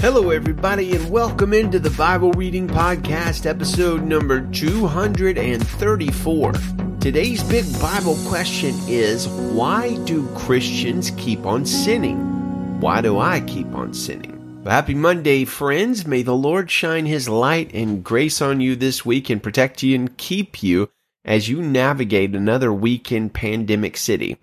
Hello, everybody, and welcome into the Bible Reading Podcast, episode number 234. Today's big Bible question is Why do Christians keep on sinning? Why do I keep on sinning? Well, happy Monday, friends. May the Lord shine His light and grace on you this week and protect you and keep you as you navigate another week in Pandemic City.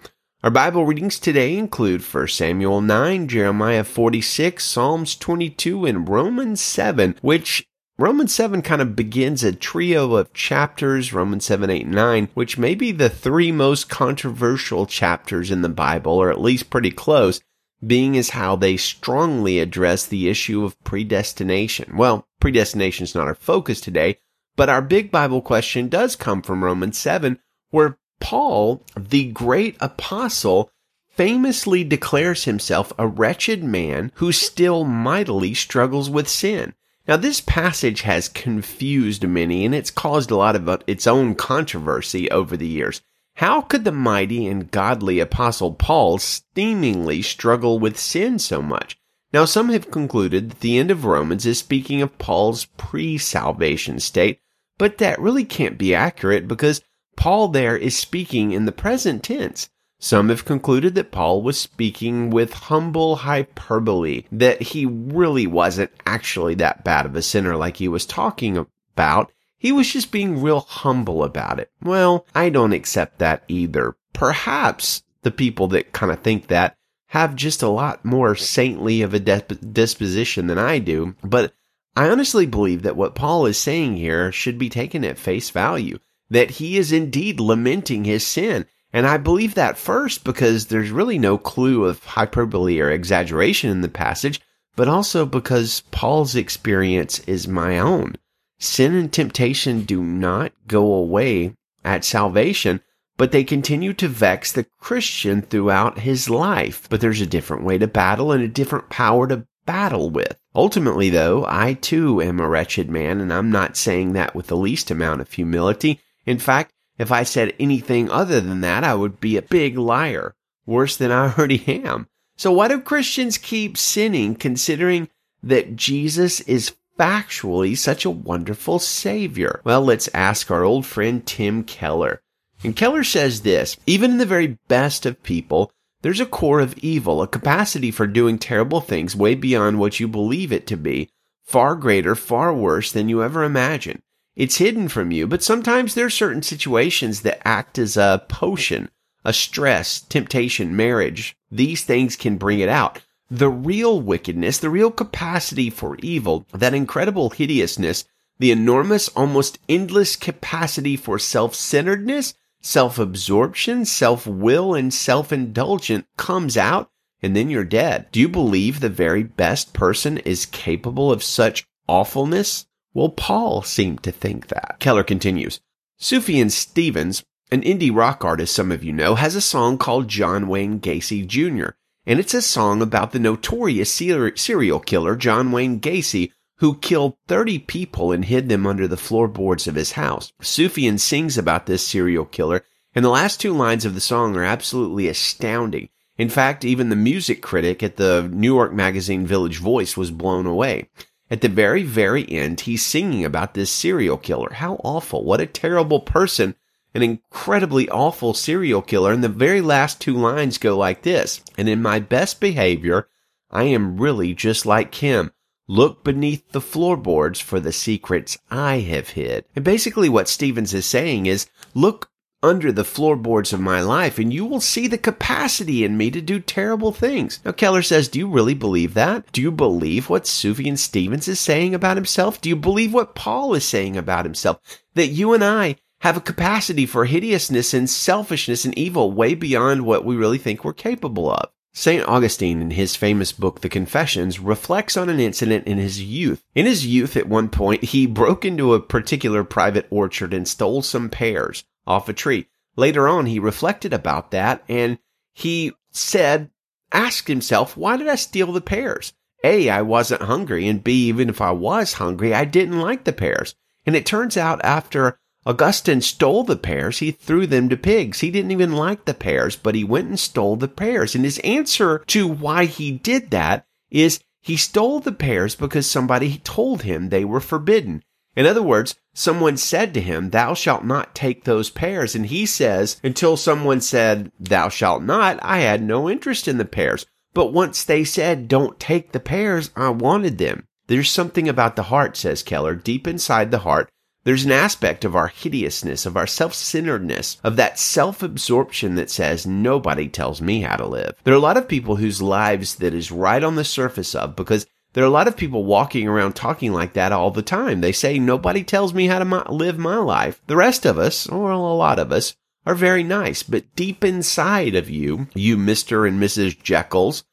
Our Bible readings today include 1 Samuel 9, Jeremiah 46, Psalms 22, and Romans 7, which Romans 7 kind of begins a trio of chapters, Romans 7, 8, 9, which may be the three most controversial chapters in the Bible, or at least pretty close, being as how they strongly address the issue of predestination. Well, predestination is not our focus today, but our big Bible question does come from Romans 7, where Paul, the great apostle, famously declares himself a wretched man who still mightily struggles with sin. Now, this passage has confused many and it's caused a lot of uh, its own controversy over the years. How could the mighty and godly apostle Paul seemingly struggle with sin so much? Now, some have concluded that the end of Romans is speaking of Paul's pre-salvation state, but that really can't be accurate because Paul there is speaking in the present tense. Some have concluded that Paul was speaking with humble hyperbole, that he really wasn't actually that bad of a sinner like he was talking about. He was just being real humble about it. Well, I don't accept that either. Perhaps the people that kind of think that have just a lot more saintly of a disposition than I do, but I honestly believe that what Paul is saying here should be taken at face value that he is indeed lamenting his sin. And I believe that first because there's really no clue of hyperbole or exaggeration in the passage, but also because Paul's experience is my own. Sin and temptation do not go away at salvation, but they continue to vex the Christian throughout his life. But there's a different way to battle and a different power to battle with. Ultimately, though, I too am a wretched man, and I'm not saying that with the least amount of humility. In fact, if I said anything other than that, I would be a big liar, worse than I already am. So why do Christians keep sinning considering that Jesus is factually such a wonderful savior? Well, let's ask our old friend Tim Keller. And Keller says this, even in the very best of people, there's a core of evil, a capacity for doing terrible things way beyond what you believe it to be, far greater, far worse than you ever imagined. It's hidden from you, but sometimes there are certain situations that act as a potion, a stress, temptation, marriage. These things can bring it out. The real wickedness, the real capacity for evil, that incredible hideousness, the enormous, almost endless capacity for self-centeredness, self-absorption, self-will, and self-indulgent comes out, and then you're dead. Do you believe the very best person is capable of such awfulness? Well, Paul seemed to think that. Keller continues. Sufjan Stevens, an indie rock artist some of you know, has a song called John Wayne Gacy Jr., and it's a song about the notorious serial killer John Wayne Gacy, who killed 30 people and hid them under the floorboards of his house. Sufjan sings about this serial killer, and the last two lines of the song are absolutely astounding. In fact, even the music critic at the New York magazine Village Voice was blown away. At the very, very end, he's singing about this serial killer. How awful. What a terrible person. An incredibly awful serial killer. And the very last two lines go like this. And in my best behavior, I am really just like him. Look beneath the floorboards for the secrets I have hid. And basically what Stevens is saying is, look under the floorboards of my life and you will see the capacity in me to do terrible things. Now, Keller says, do you really believe that? Do you believe what Sufjan Stevens is saying about himself? Do you believe what Paul is saying about himself? That you and I have a capacity for hideousness and selfishness and evil way beyond what we really think we're capable of. St. Augustine, in his famous book, The Confessions, reflects on an incident in his youth. In his youth, at one point, he broke into a particular private orchard and stole some pears off a tree. Later on, he reflected about that and he said, asked himself, why did I steal the pears? A, I wasn't hungry, and B, even if I was hungry, I didn't like the pears. And it turns out after Augustine stole the pears, he threw them to pigs. He didn't even like the pears, but he went and stole the pears. And his answer to why he did that is He stole the pears because somebody told him they were forbidden. In other words, someone said to him, Thou shalt not take those pears. And he says, Until someone said, Thou shalt not, I had no interest in the pears. But once they said, Don't take the pears, I wanted them. There's something about the heart, says Keller, deep inside the heart. There's an aspect of our hideousness, of our self-centeredness, of that self-absorption that says, nobody tells me how to live. There are a lot of people whose lives that is right on the surface of because there are a lot of people walking around talking like that all the time. They say, nobody tells me how to my, live my life. The rest of us, or a lot of us, are very nice, but deep inside of you, you Mr. and Mrs. Jekylls,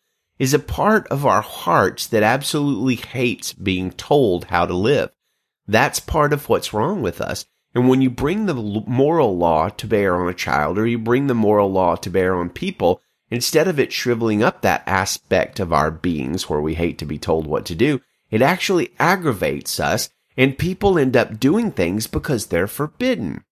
is a part of our hearts that absolutely hates being told how to live. That's part of what's wrong with us. And when you bring the moral law to bear on a child or you bring the moral law to bear on people, Instead of it shriveling up that aspect of our beings where we hate to be told what to do, it actually aggravates us and people end up doing things because they're forbidden.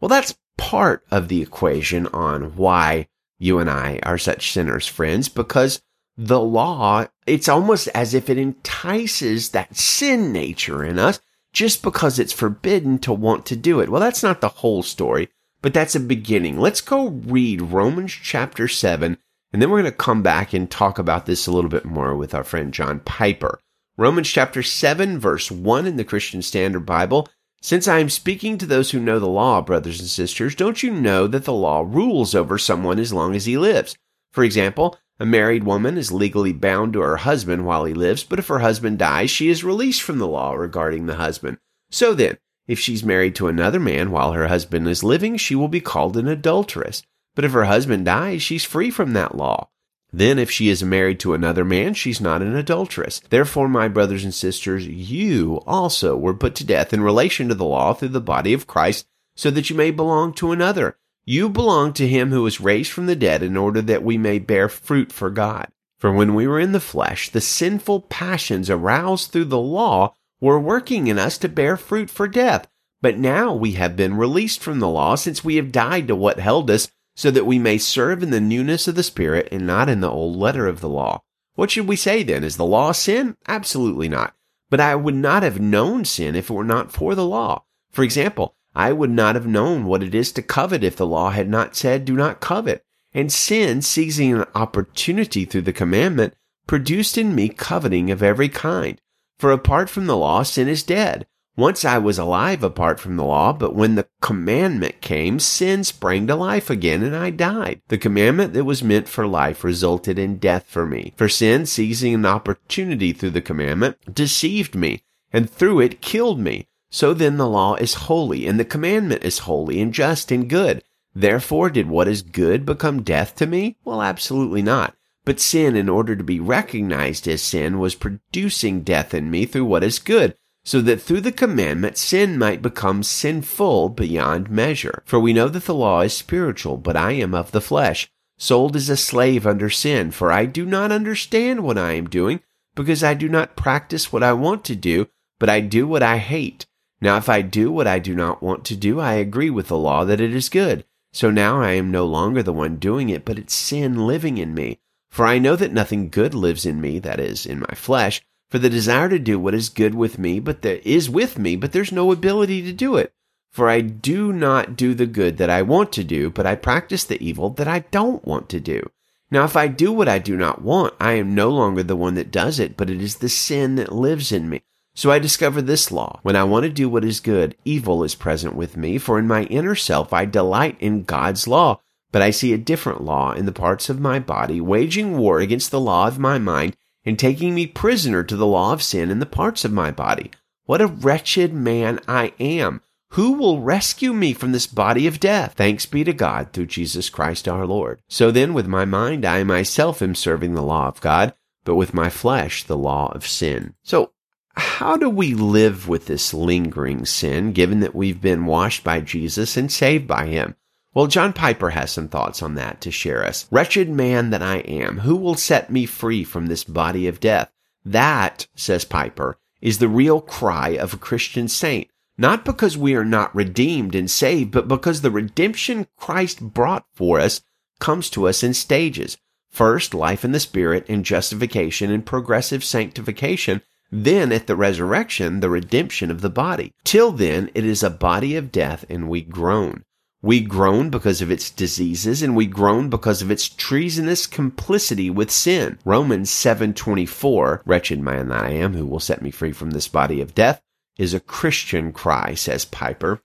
Well, that's part of the equation on why you and I are such sinners, friends, because the law, it's almost as if it entices that sin nature in us just because it's forbidden to want to do it. Well, that's not the whole story. But that's a beginning. Let's go read Romans chapter 7, and then we're going to come back and talk about this a little bit more with our friend John Piper. Romans chapter 7, verse 1 in the Christian Standard Bible. Since I am speaking to those who know the law, brothers and sisters, don't you know that the law rules over someone as long as he lives? For example, a married woman is legally bound to her husband while he lives, but if her husband dies, she is released from the law regarding the husband. So then, if she's married to another man while her husband is living, she will be called an adulteress. But if her husband dies, she's free from that law. Then, if she is married to another man, she's not an adulteress. Therefore, my brothers and sisters, you also were put to death in relation to the law through the body of Christ, so that you may belong to another. You belong to him who was raised from the dead in order that we may bear fruit for God. For when we were in the flesh, the sinful passions aroused through the law were working in us to bear fruit for death. But now we have been released from the law since we have died to what held us so that we may serve in the newness of the Spirit and not in the old letter of the law. What should we say then? Is the law sin? Absolutely not. But I would not have known sin if it were not for the law. For example, I would not have known what it is to covet if the law had not said, do not covet. And sin, seizing an opportunity through the commandment, produced in me coveting of every kind. For apart from the law, sin is dead. Once I was alive apart from the law, but when the commandment came, sin sprang to life again and I died. The commandment that was meant for life resulted in death for me. For sin, seizing an opportunity through the commandment, deceived me and through it killed me. So then the law is holy and the commandment is holy and just and good. Therefore did what is good become death to me? Well, absolutely not. But sin, in order to be recognized as sin, was producing death in me through what is good, so that through the commandment sin might become sinful beyond measure. For we know that the law is spiritual, but I am of the flesh, sold as a slave under sin, for I do not understand what I am doing, because I do not practice what I want to do, but I do what I hate. Now if I do what I do not want to do, I agree with the law that it is good. So now I am no longer the one doing it, but it's sin living in me. For I know that nothing good lives in me, that is, in my flesh, for the desire to do what is good with me, but there is with me, but there's no ability to do it. For I do not do the good that I want to do, but I practice the evil that I don't want to do. Now, if I do what I do not want, I am no longer the one that does it, but it is the sin that lives in me. So I discover this law. When I want to do what is good, evil is present with me, for in my inner self I delight in God's law but I see a different law in the parts of my body, waging war against the law of my mind and taking me prisoner to the law of sin in the parts of my body. What a wretched man I am! Who will rescue me from this body of death? Thanks be to God through Jesus Christ our Lord. So then, with my mind, I myself am serving the law of God, but with my flesh, the law of sin. So, how do we live with this lingering sin, given that we've been washed by Jesus and saved by him? Well, John Piper has some thoughts on that to share us. Wretched man that I am, who will set me free from this body of death? That, says Piper, is the real cry of a Christian saint. Not because we are not redeemed and saved, but because the redemption Christ brought for us comes to us in stages. First, life in the Spirit and justification and progressive sanctification. Then, at the resurrection, the redemption of the body. Till then, it is a body of death and we groan. We groan because of its diseases and we groan because of its treasonous complicity with sin. Romans 7:24, wretched man that I am, who will set me free from this body of death, is a Christian cry, says Piper.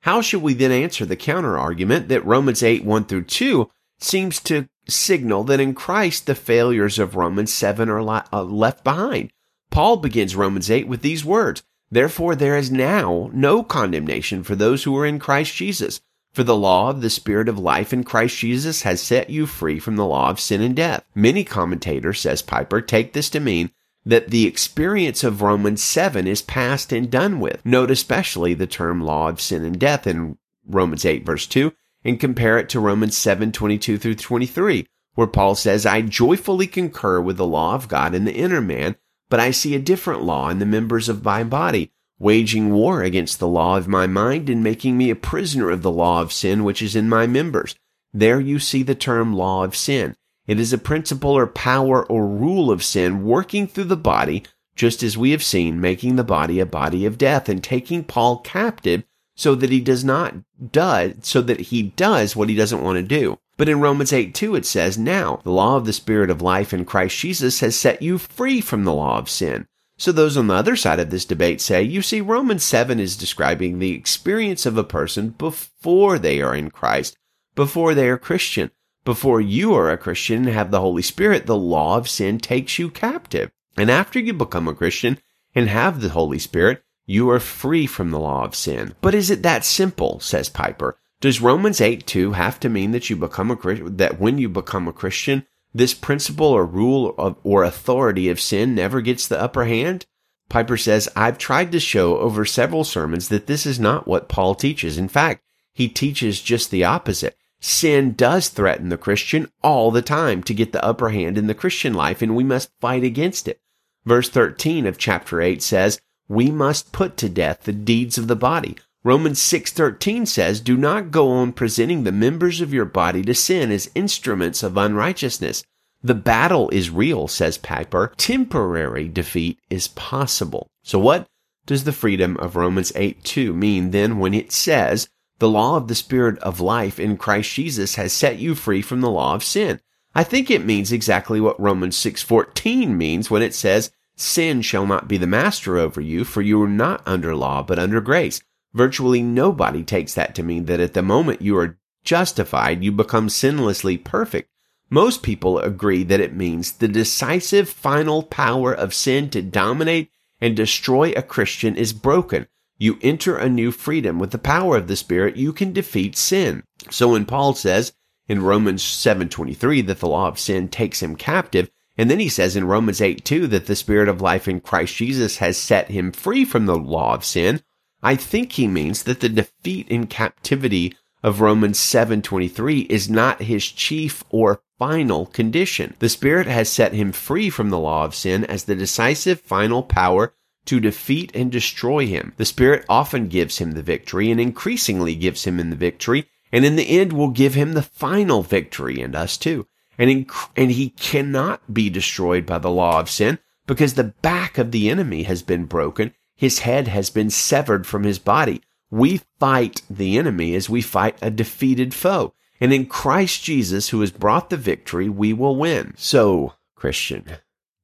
How should we then answer the counter argument that Romans 8, 1 through 2 seems to signal that in Christ the failures of Romans 7 are uh, left behind? Paul begins Romans 8 with these words, Therefore there is now no condemnation for those who are in Christ Jesus. For the law of the Spirit of life in Christ Jesus has set you free from the law of sin and death. Many commentators, says Piper, take this to mean that the experience of Romans 7 is past and done with. Note especially the term law of sin and death in Romans 8 verse 2 and compare it to Romans 7 22 through 23, where Paul says, I joyfully concur with the law of God in the inner man, but I see a different law in the members of my body waging war against the law of my mind and making me a prisoner of the law of sin which is in my members. There you see the term law of sin. It is a principle or power or rule of sin working through the body, just as we have seen, making the body a body of death and taking Paul captive so that he does not does, so that he does what he doesn't want to do. But in Romans 8 2, it says, Now the law of the Spirit of life in Christ Jesus has set you free from the law of sin. So those on the other side of this debate say, you see, Romans 7 is describing the experience of a person before they are in Christ, before they are Christian. Before you are a Christian and have the Holy Spirit, the law of sin takes you captive. And after you become a Christian and have the Holy Spirit, you are free from the law of sin. But is it that simple, says Piper? Does Romans 8 2 have to mean that you become a that when you become a Christian, this principle or rule of, or authority of sin never gets the upper hand? Piper says, I've tried to show over several sermons that this is not what Paul teaches. In fact, he teaches just the opposite. Sin does threaten the Christian all the time to get the upper hand in the Christian life, and we must fight against it. Verse 13 of chapter 8 says, We must put to death the deeds of the body. Romans 6:13 says, "Do not go on presenting the members of your body to sin as instruments of unrighteousness." The battle is real, says Piper. Temporary defeat is possible. So what does the freedom of Romans 8:2 mean then when it says, "The law of the spirit of life in Christ Jesus has set you free from the law of sin"? I think it means exactly what Romans 6:14 means when it says, "Sin shall not be the master over you, for you are not under law, but under grace." Virtually nobody takes that to mean that at the moment you are justified, you become sinlessly perfect. Most people agree that it means the decisive final power of sin to dominate and destroy a Christian is broken. You enter a new freedom. With the power of the Spirit, you can defeat sin. So when Paul says in Romans 7.23 that the law of sin takes him captive, and then he says in Romans 8 2 that the Spirit of life in Christ Jesus has set him free from the law of sin, I think he means that the defeat in captivity of Romans 7:23 is not his chief or final condition. The Spirit has set him free from the law of sin as the decisive final power to defeat and destroy him. The Spirit often gives him the victory and increasingly gives him in the victory and in the end will give him the final victory and us too. And, in, and he cannot be destroyed by the law of sin because the back of the enemy has been broken his head has been severed from his body. We fight the enemy as we fight a defeated foe. And in Christ Jesus, who has brought the victory, we will win. So, Christian,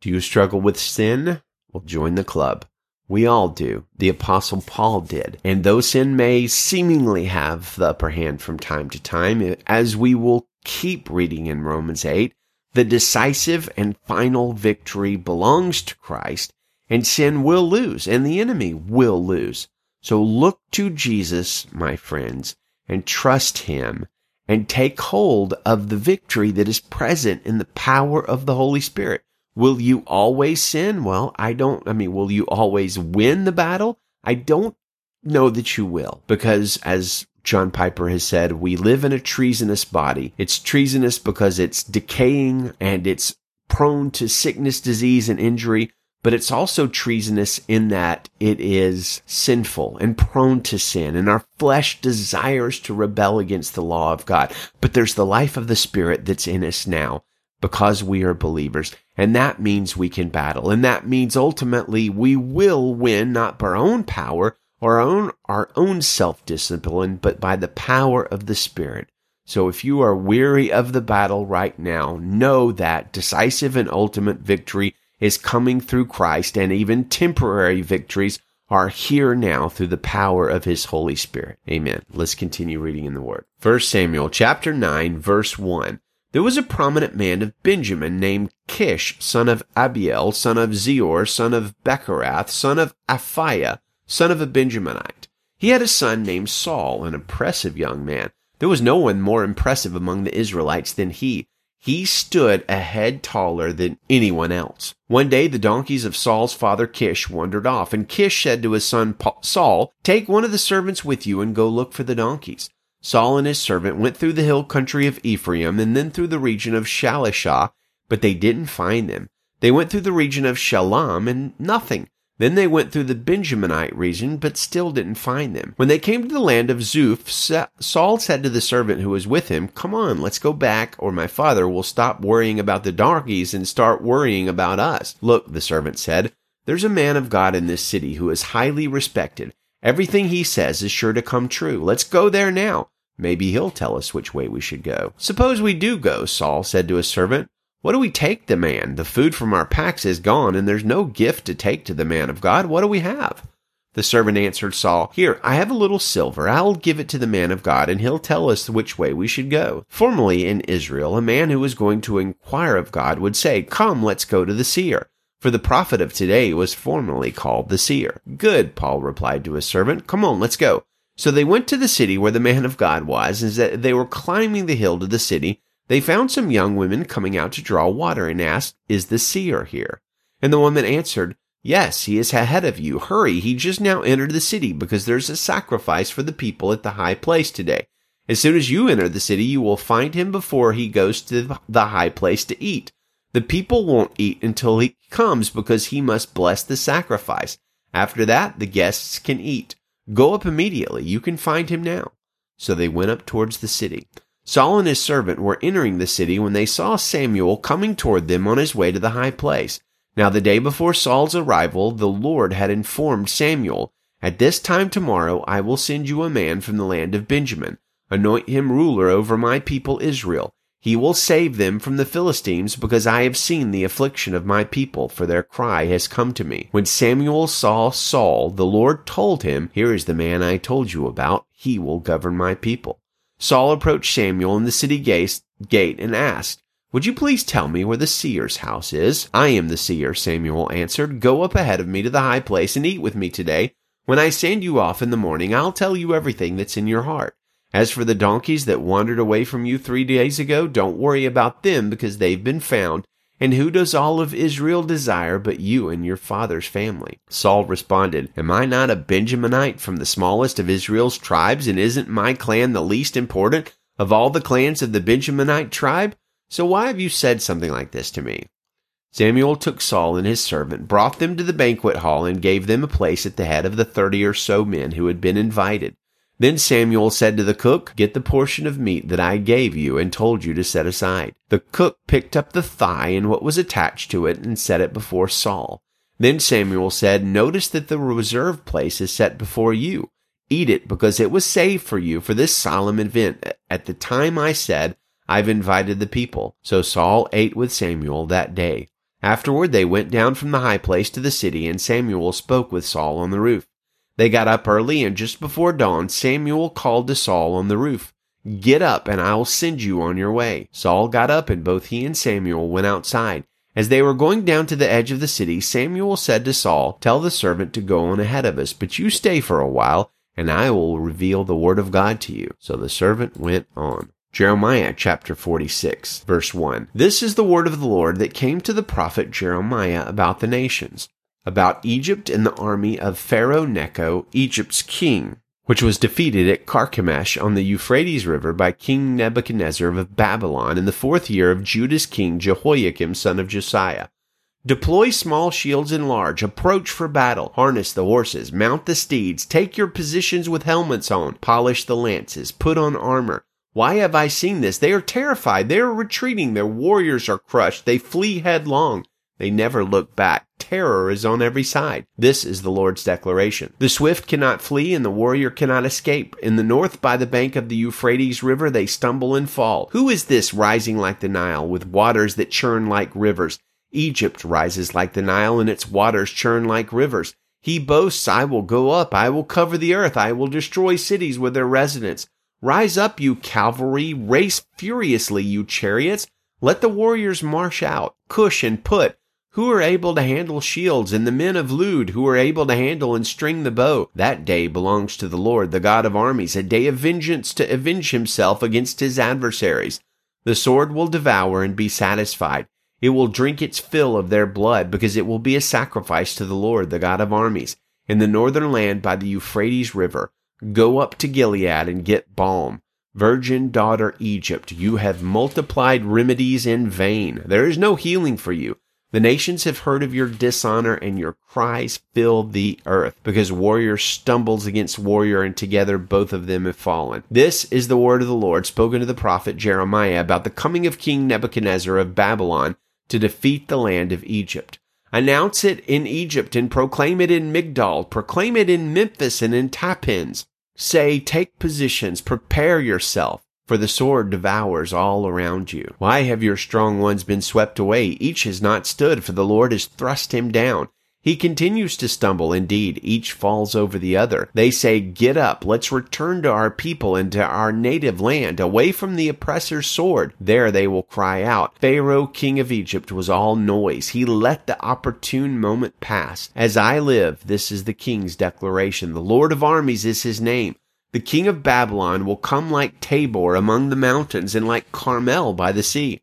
do you struggle with sin? Well, join the club. We all do. The apostle Paul did. And though sin may seemingly have the upper hand from time to time, as we will keep reading in Romans 8, the decisive and final victory belongs to Christ and sin will lose and the enemy will lose. So look to Jesus, my friends, and trust him and take hold of the victory that is present in the power of the Holy Spirit. Will you always sin? Well, I don't, I mean, will you always win the battle? I don't know that you will because as John Piper has said, we live in a treasonous body. It's treasonous because it's decaying and it's prone to sickness, disease, and injury but it's also treasonous in that it is sinful and prone to sin and our flesh desires to rebel against the law of God. But there's the life of the spirit that's in us now. because we are believers. And that means we can battle. And that means ultimately we will win not by our own power or our own, our own self-discipline, but by the power of the Spirit. So if you are weary of the battle right now, know that decisive and ultimate victory is coming through Christ and even temporary victories are here now through the power of his Holy Spirit. Amen. Let's continue reading in the Word. 1 Samuel chapter 9 verse 1. There was a prominent man of Benjamin named Kish, son of Abiel, son of Zeror, son of Bechorath, son of Aphiah, son of a Benjaminite. He had a son named Saul, an impressive young man. There was no one more impressive among the Israelites than he. He stood a head taller than anyone else. One day the donkeys of Saul's father Kish wandered off, and Kish said to his son Saul, Take one of the servants with you and go look for the donkeys. Saul and his servant went through the hill country of Ephraim and then through the region of Shalishah, but they didn't find them. They went through the region of Shaalim and nothing. Then they went through the Benjaminite region, but still didn't find them. When they came to the land of Zuph, Saul said to the servant who was with him, Come on, let's go back, or my father will stop worrying about the donkeys and start worrying about us. Look, the servant said, There's a man of God in this city who is highly respected. Everything he says is sure to come true. Let's go there now. Maybe he'll tell us which way we should go. Suppose we do go, Saul said to his servant. What do we take the man? The food from our packs is gone, and there's no gift to take to the man of God. What do we have? The servant answered Saul, Here, I have a little silver. I'll give it to the man of God, and he'll tell us which way we should go. Formerly in Israel, a man who was going to inquire of God would say, Come, let's go to the seer. For the prophet of today was formerly called the seer. Good, Paul replied to his servant. Come on, let's go. So they went to the city where the man of God was, and as they were climbing the hill to the city, they found some young women coming out to draw water and asked, Is the seer here? And the woman answered, Yes, he is ahead of you. Hurry, he just now entered the city because there's a sacrifice for the people at the high place today. As soon as you enter the city, you will find him before he goes to the high place to eat. The people won't eat until he comes because he must bless the sacrifice. After that, the guests can eat. Go up immediately. You can find him now. So they went up towards the city. Saul and his servant were entering the city when they saw Samuel coming toward them on his way to the high place. Now the day before Saul's arrival, the Lord had informed Samuel, At this time tomorrow I will send you a man from the land of Benjamin. Anoint him ruler over my people Israel. He will save them from the Philistines because I have seen the affliction of my people, for their cry has come to me. When Samuel saw Saul, the Lord told him, Here is the man I told you about. He will govern my people. Saul approached Samuel in the city gate and asked, Would you please tell me where the seer's house is? I am the seer, Samuel answered. Go up ahead of me to the high place and eat with me today. When I send you off in the morning, I'll tell you everything that's in your heart. As for the donkeys that wandered away from you three days ago, don't worry about them because they've been found. And who does all of Israel desire but you and your father's family? Saul responded, Am I not a Benjaminite from the smallest of Israel's tribes, and isn't my clan the least important of all the clans of the Benjaminite tribe? So why have you said something like this to me? Samuel took Saul and his servant, brought them to the banquet hall, and gave them a place at the head of the thirty or so men who had been invited. Then Samuel said to the cook, Get the portion of meat that I gave you and told you to set aside. The cook picked up the thigh and what was attached to it and set it before Saul. Then Samuel said, Notice that the reserved place is set before you. Eat it because it was saved for you for this solemn event. At the time I said, I've invited the people. So Saul ate with Samuel that day. Afterward they went down from the high place to the city, and Samuel spoke with Saul on the roof. They got up early, and just before dawn, Samuel called to Saul on the roof. Get up, and I'll send you on your way. Saul got up, and both he and Samuel went outside. As they were going down to the edge of the city, Samuel said to Saul, Tell the servant to go on ahead of us, but you stay for a while, and I will reveal the word of God to you. So the servant went on. Jeremiah chapter 46, verse 1. This is the word of the Lord that came to the prophet Jeremiah about the nations about Egypt and the army of Pharaoh Necho, Egypt's king, which was defeated at Carchemish on the Euphrates River by King Nebuchadnezzar of Babylon in the fourth year of Judah's king Jehoiakim son of Josiah. Deploy small shields and large, approach for battle, harness the horses, mount the steeds, take your positions with helmets on, polish the lances, put on armor, Why have I seen this? They are terrified. They are retreating. Their warriors are crushed. They flee headlong. They never look back. Terror is on every side. This is the Lord's declaration. The swift cannot flee and the warrior cannot escape. In the north, by the bank of the Euphrates River, they stumble and fall. Who is this rising like the Nile, with waters that churn like rivers? Egypt rises like the Nile, and its waters churn like rivers. He boasts, I will go up, I will cover the earth, I will destroy cities with their residents. Rise up, you cavalry, race furiously, you chariots. Let the warriors march out. Cush and Put, who are able to handle shields, and the men of Lud, who are able to handle and string the bow. That day belongs to the Lord, the God of armies, a day of vengeance to avenge himself against his adversaries. The sword will devour and be satisfied. It will drink its fill of their blood, because it will be a sacrifice to the Lord, the God of armies. In the northern land by the Euphrates River, go up to Gilead and get balm. Virgin daughter Egypt, you have multiplied remedies in vain. There is no healing for you. The nations have heard of your dishonor and your cries fill the earth because warrior stumbles against warrior and together both of them have fallen. This is the word of the Lord spoken to the prophet Jeremiah about the coming of King Nebuchadnezzar of Babylon to defeat the land of Egypt. Announce it in Egypt and proclaim it in Migdol, proclaim it in Memphis and in Tahpanhes. Say, take positions, prepare yourself for the sword devours all around you. Why have your strong ones been swept away? Each has not stood, for the Lord has thrust him down. He continues to stumble. Indeed, each falls over the other. They say, Get up, let's return to our people and to our native land, away from the oppressor's sword. There they will cry out. Pharaoh, king of Egypt, was all noise. He let the opportune moment pass. As I live, this is the king's declaration. The Lord of armies is his name. The king of Babylon will come like Tabor among the mountains and like Carmel by the sea.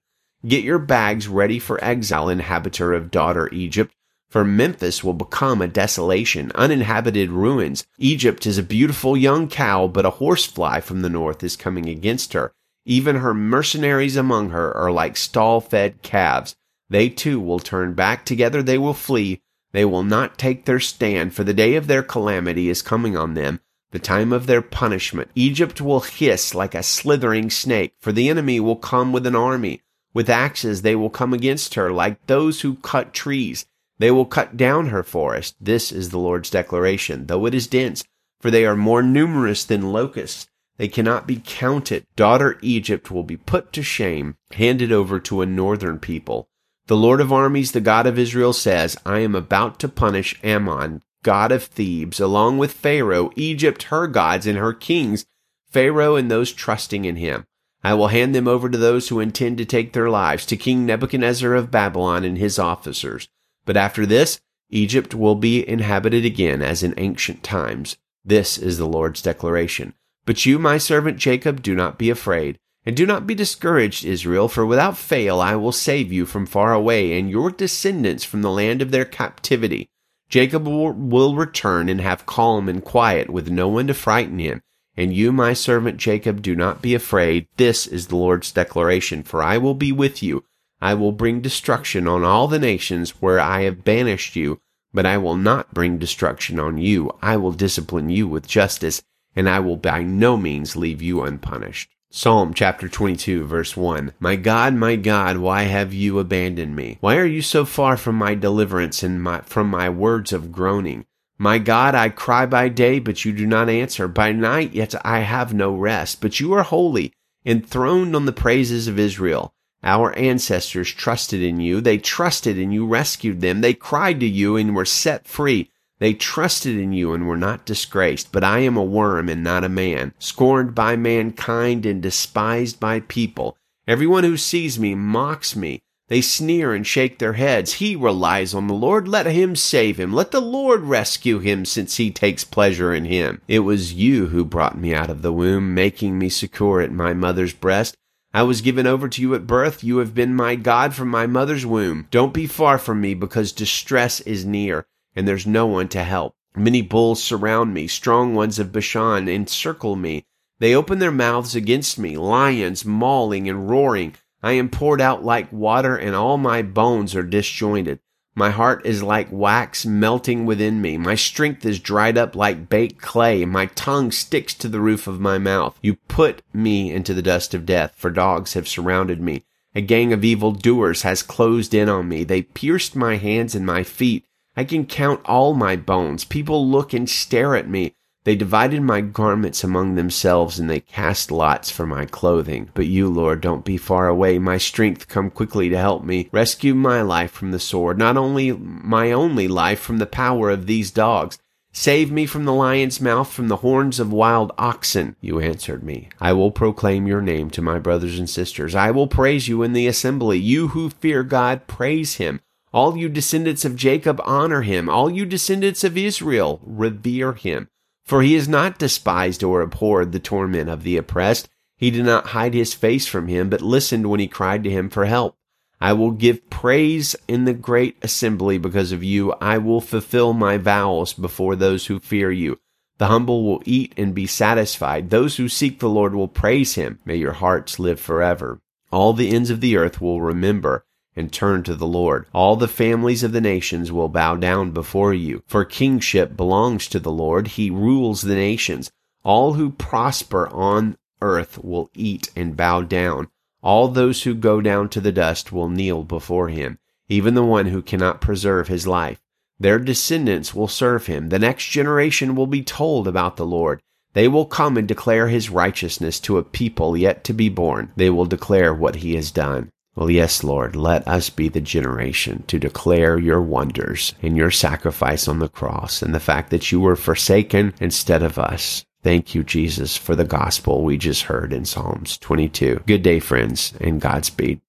Get your bags ready for exile, inhabitor of daughter Egypt, for Memphis will become a desolation, uninhabited ruins. Egypt is a beautiful young cow, but a horsefly from the north is coming against her. Even her mercenaries among her are like stall fed calves. They too will turn back. Together they will flee. They will not take their stand, for the day of their calamity is coming on them the time of their punishment. Egypt will hiss like a slithering snake, for the enemy will come with an army. With axes they will come against her, like those who cut trees. They will cut down her forest. This is the Lord's declaration, though it is dense, for they are more numerous than locusts. They cannot be counted. Daughter Egypt will be put to shame, handed over to a northern people. The Lord of armies, the God of Israel, says, I am about to punish Amon, god of Thebes, along with Pharaoh, Egypt, her gods, and her kings, Pharaoh and those trusting in him. I will hand them over to those who intend to take their lives, to King Nebuchadnezzar of Babylon and his officers. But after this, Egypt will be inhabited again as in ancient times. This is the Lord's declaration. But you, my servant Jacob, do not be afraid, and do not be discouraged, Israel, for without fail I will save you from far away, and your descendants from the land of their captivity. Jacob will return and have calm and quiet with no one to frighten him. And you, my servant Jacob, do not be afraid. This is the Lord's declaration, for I will be with you. I will bring destruction on all the nations where I have banished you, but I will not bring destruction on you. I will discipline you with justice, and I will by no means leave you unpunished. Psalm chapter 22 verse 1. My God, my God, why have you abandoned me? Why are you so far from my deliverance and my, from my words of groaning? My God, I cry by day, but you do not answer. By night, yet I have no rest. But you are holy, enthroned on the praises of Israel. Our ancestors trusted in you. They trusted and you rescued them. They cried to you and were set free. They trusted in you and were not disgraced, but I am a worm and not a man, scorned by mankind and despised by people. Everyone who sees me mocks me. They sneer and shake their heads. He relies on the Lord. Let him save him. Let the Lord rescue him, since he takes pleasure in him. It was you who brought me out of the womb, making me secure at my mother's breast. I was given over to you at birth. You have been my God from my mother's womb. Don't be far from me, because distress is near and there's no one to help. Many bulls surround me, strong ones of Bashan encircle me. They open their mouths against me, lions mauling and roaring. I am poured out like water, and all my bones are disjointed. My heart is like wax melting within me. My strength is dried up like baked clay. My tongue sticks to the roof of my mouth. You put me into the dust of death, for dogs have surrounded me. A gang of evil doers has closed in on me. They pierced my hands and my feet. I can count all my bones. People look and stare at me. They divided my garments among themselves, and they cast lots for my clothing. But you, Lord, don't be far away. My strength come quickly to help me. Rescue my life from the sword, not only my only life from the power of these dogs. Save me from the lion's mouth, from the horns of wild oxen. You answered me. I will proclaim your name to my brothers and sisters. I will praise you in the assembly. You who fear God, praise him. All you descendants of Jacob, honor him. All you descendants of Israel, revere him. For he has not despised or abhorred the torment of the oppressed. He did not hide his face from him, but listened when he cried to him for help. I will give praise in the great assembly because of you. I will fulfill my vows before those who fear you. The humble will eat and be satisfied. Those who seek the Lord will praise him. May your hearts live forever. All the ends of the earth will remember and turn to the Lord. All the families of the nations will bow down before you. For kingship belongs to the Lord. He rules the nations. All who prosper on earth will eat and bow down. All those who go down to the dust will kneel before him, even the one who cannot preserve his life. Their descendants will serve him. The next generation will be told about the Lord. They will come and declare his righteousness to a people yet to be born. They will declare what he has done. Well, yes, Lord, let us be the generation to declare your wonders and your sacrifice on the cross and the fact that you were forsaken instead of us. Thank you, Jesus, for the gospel we just heard in Psalms 22. Good day, friends, and Godspeed.